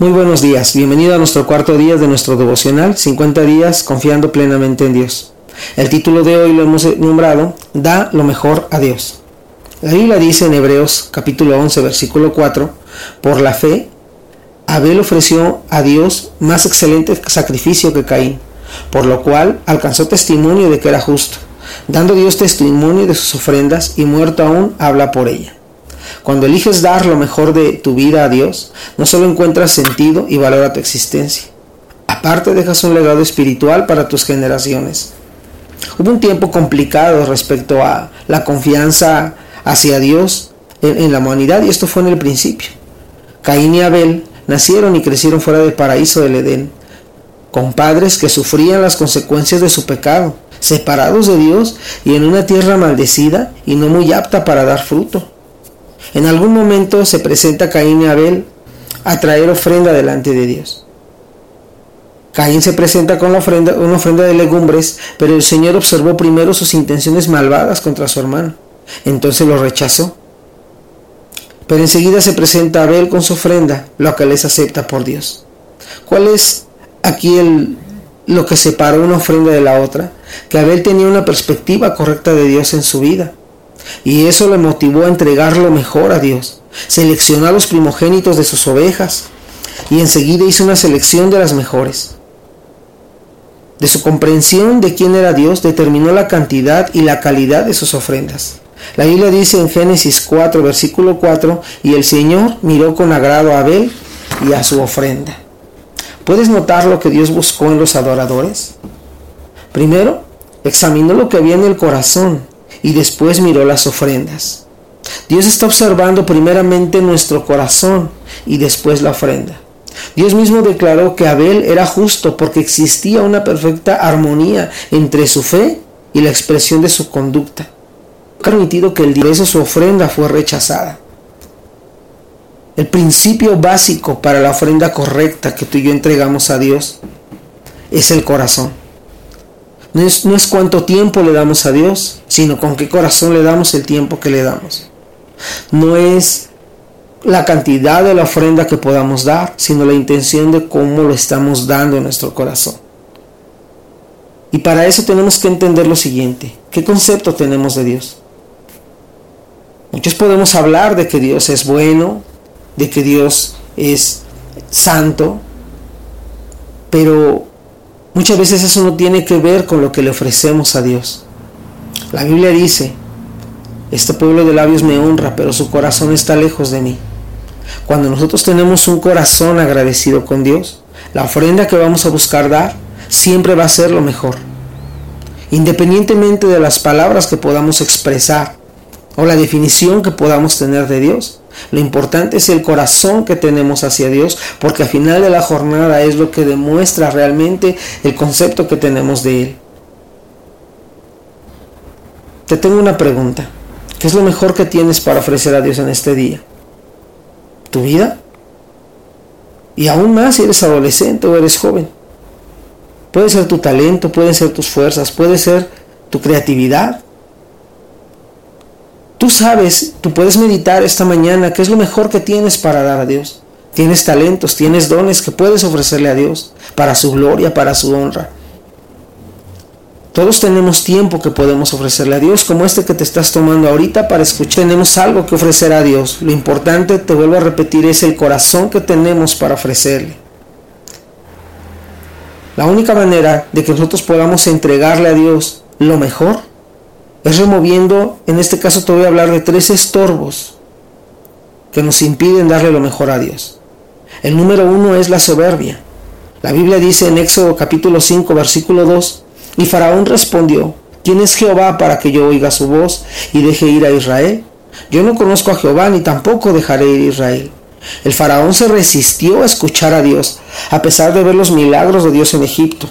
Muy buenos días, bienvenido a nuestro cuarto día de nuestro devocional, 50 días confiando plenamente en Dios. El título de hoy lo hemos nombrado, Da lo mejor a Dios. La Biblia dice en Hebreos capítulo 11 versículo 4, por la fe, Abel ofreció a Dios más excelente sacrificio que Caín, por lo cual alcanzó testimonio de que era justo, dando Dios testimonio de sus ofrendas y muerto aún habla por ella. Cuando eliges dar lo mejor de tu vida a Dios, no solo encuentras sentido y valor a tu existencia, aparte dejas un legado espiritual para tus generaciones. Hubo un tiempo complicado respecto a la confianza hacia Dios en, la humanidad y esto fue en el principio. Caín y Abel nacieron y crecieron fuera del paraíso del Edén, con padres que sufrían las consecuencias de su pecado, separados de Dios y en una tierra maldecida y no muy apta para dar fruto. En algún momento se presenta Caín y Abel a traer ofrenda delante de Dios. Caín se presenta con una ofrenda de legumbres, pero el Señor observó primero sus intenciones malvadas contra su hermano. Entonces lo rechazó. Pero enseguida se presenta Abel con su ofrenda, lo que les acepta por Dios. ¿Cuál es aquí lo que separó una ofrenda de la otra? Que Abel tenía una perspectiva correcta de Dios en su vida. Y eso le motivó a entregar lo mejor a Dios. Seleccionó a los primogénitos de sus ovejas y enseguida hizo una selección de las mejores. De su comprensión de quién era Dios determinó la cantidad y la calidad de sus ofrendas. La Biblia dice en Génesis 4, versículo 4, y el Señor miró con agrado a Abel y a su ofrenda. ¿Puedes notar lo que Dios buscó en los adoradores? Primero, examinó lo que había en el corazón y después miró las ofrendas. Dios está observando primeramente nuestro corazón y después la ofrenda. Dios mismo declaró que Abel era justo porque existía una perfecta armonía entre su fe y la expresión de su conducta. Permitido que el de su ofrenda fue rechazada. El principio básico para la ofrenda correcta que tú y yo entregamos a Dios es el corazón. No es, no es cuánto tiempo le damos a Dios, sino con qué corazón le damos el tiempo que le damos. No es la cantidad de la ofrenda que podamos dar, sino la intención de cómo lo estamos dando en nuestro corazón. Y para eso tenemos que entender lo siguiente. ¿Qué concepto tenemos de Dios? Muchos podemos hablar de que Dios es bueno, de que Dios es santo, pero Muchas veces eso no tiene que ver con lo que le ofrecemos a Dios. La Biblia dice, este pueblo de labios me honra, pero su corazón está lejos de mí. Cuando nosotros tenemos un corazón agradecido con Dios, la ofrenda que vamos a buscar dar siempre va a ser lo mejor. Independientemente de las palabras que podamos expresar o la definición que podamos tener de Dios, lo importante es el corazón que tenemos hacia Dios, porque al final de la jornada es lo que demuestra realmente el concepto que tenemos de Él. Te tengo una pregunta. ¿Qué es lo mejor que tienes para ofrecer a Dios en este día? ¿Tu vida? Y aún más si eres adolescente o eres joven. Puede ser tu talento, pueden ser tus fuerzas, puede ser tu creatividad, Tú sabes, tú puedes meditar esta mañana qué es lo mejor que tienes para dar a Dios. Tienes talentos, tienes dones que puedes ofrecerle a Dios para su gloria, para su honra. Todos tenemos tiempo que podemos ofrecerle a Dios, como este que te estás tomando ahorita para escuchar. Tenemos algo que ofrecer a Dios. Lo importante, te vuelvo a repetir, es el corazón que tenemos para ofrecerle. La única manera de que nosotros podamos entregarle a Dios lo mejor es removiendo, en este caso te voy a hablar de tres estorbos que nos impiden darle lo mejor a Dios. El número uno es la soberbia. La Biblia dice en Éxodo capítulo 5 versículo 2, y Faraón respondió, ¿quién es Jehová para que yo oiga su voz y deje ir a Israel? Yo no conozco a Jehová ni tampoco dejaré ir a Israel. El faraón se resistió a escuchar a Dios, a pesar de ver los milagros de Dios en Egipto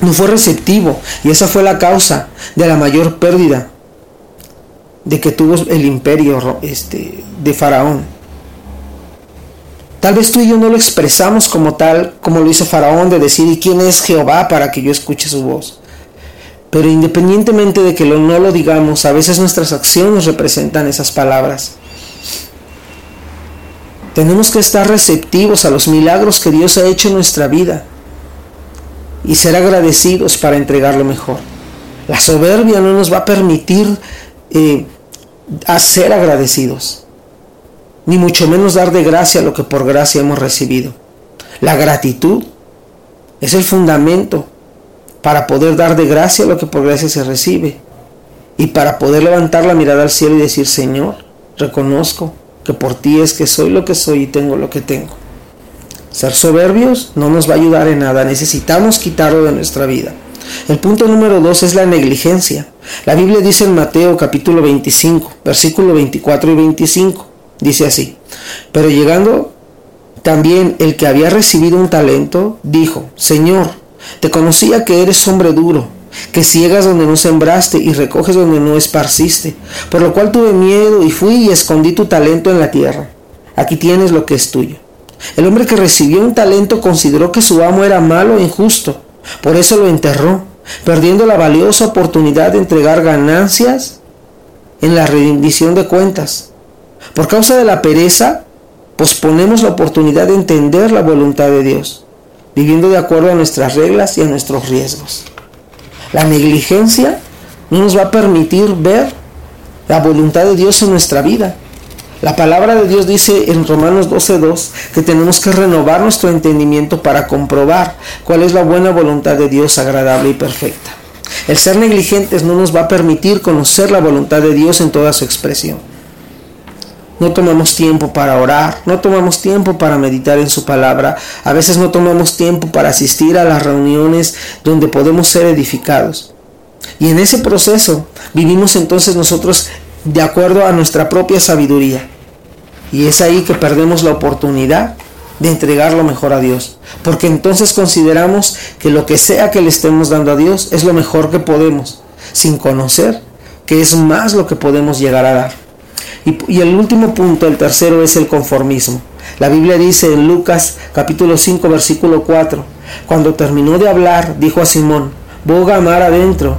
no fue receptivo y esa fue la causa de la mayor pérdida de que tuvo el imperio este, de Faraón. Tal vez tú y yo no lo expresamos como tal, como lo hizo Faraón, de decir, ¿y quién es Jehová para que yo escuche su voz? Pero independientemente de que lo, no lo digamos, a veces nuestras acciones representan esas palabras. Tenemos que estar receptivos a los milagros que Dios ha hecho en nuestra vida y ser agradecidos para entregar lo mejor. La soberbia no nos va a permitir eh, ser agradecidos, ni mucho menos dar de gracia lo que por gracia hemos recibido. La gratitud es el fundamento para poder dar de gracia lo que por gracia se recibe y para poder levantar la mirada al cielo y decir, Señor, reconozco que por ti es que soy lo que soy y tengo lo que tengo. Ser soberbios no nos va a ayudar en nada, necesitamos quitarlo de nuestra vida. El punto número dos es la negligencia. La Biblia dice en Mateo capítulo 25, versículo 24 y 25, dice así, pero llegando también el que había recibido un talento, dijo, Señor, te conocía que eres hombre duro, que ciegas donde no sembraste y recoges donde no esparciste, por lo cual tuve miedo y fui y escondí tu talento en la tierra. Aquí tienes lo que es tuyo. El hombre que recibió un talento consideró que su amo era malo e injusto, por eso lo enterró, perdiendo la valiosa oportunidad de entregar ganancias en la rendición de cuentas. Por causa de la pereza, posponemos la oportunidad de entender la voluntad de Dios, viviendo de acuerdo a nuestras reglas y a nuestros riesgos. La negligencia no nos va a permitir ver la voluntad de Dios en nuestra vida. La palabra de Dios dice en Romanos 12.2 que tenemos que renovar nuestro entendimiento para comprobar cuál es la buena voluntad de Dios agradable y perfecta. El ser negligentes no nos va a permitir conocer la voluntad de Dios en toda su expresión. No tomamos tiempo para orar, no tomamos tiempo para meditar en su palabra, a veces no tomamos tiempo para asistir a las reuniones donde podemos ser edificados. Y en ese proceso vivimos entonces nosotros de acuerdo a nuestra propia sabiduría. Y es ahí que perdemos la oportunidad de entregar lo mejor a Dios. Porque entonces consideramos que lo que sea que le estemos dando a Dios es lo mejor que podemos, sin conocer que es más lo que podemos llegar a dar. Y, el último punto, el tercero, es el conformismo. La Biblia dice en Lucas capítulo 5 versículo 4, cuando terminó de hablar, dijo a Simón, boga mar adentro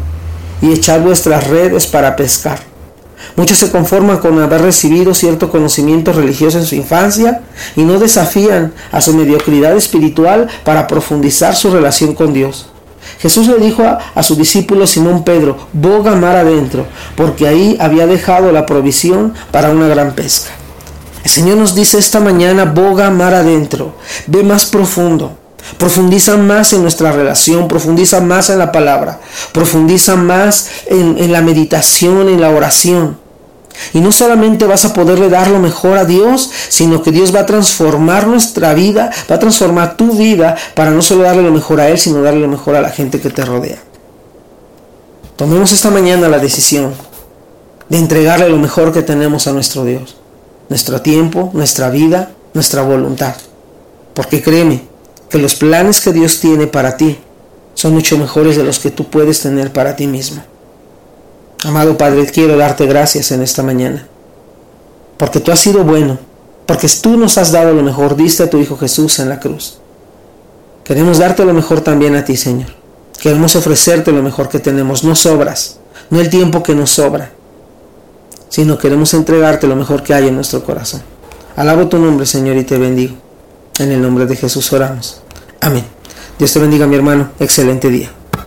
y echad vuestras redes para pescar. Muchos se conforman con haber recibido cierto conocimiento religioso en su infancia y no desafían a su mediocridad espiritual para profundizar su relación con Dios. Jesús le dijo a, su discípulo Simón Pedro, boga mar adentro, porque ahí había dejado la provisión para una gran pesca. El Señor nos dice esta mañana, boga mar adentro, ve más profundo, profundiza más en nuestra relación, profundiza más en la palabra, profundiza más en la meditación, en la oración. Y no solamente vas a poderle dar lo mejor a Dios, sino que Dios va a transformar nuestra vida, va a transformar tu vida para no solo darle lo mejor a Él, sino darle lo mejor a la gente que te rodea. Tomemos esta mañana la decisión de entregarle lo mejor que tenemos a nuestro Dios. Nuestro tiempo, nuestra vida, nuestra voluntad. Porque créeme que los planes que Dios tiene para ti son mucho mejores de los que tú puedes tener para ti mismo. Amado Padre, quiero darte gracias en esta mañana, porque tú has sido bueno, porque tú nos has dado lo mejor, diste a tu Hijo Jesús en la cruz. Queremos darte lo mejor también a ti, Señor. Queremos ofrecerte lo mejor que tenemos, no sobras, no el tiempo que nos sobra, sino queremos entregarte lo mejor que hay en nuestro corazón. Alabo tu nombre, Señor, y te bendigo. En el nombre de Jesús oramos. Amén. Dios te bendiga, mi hermano. Excelente día.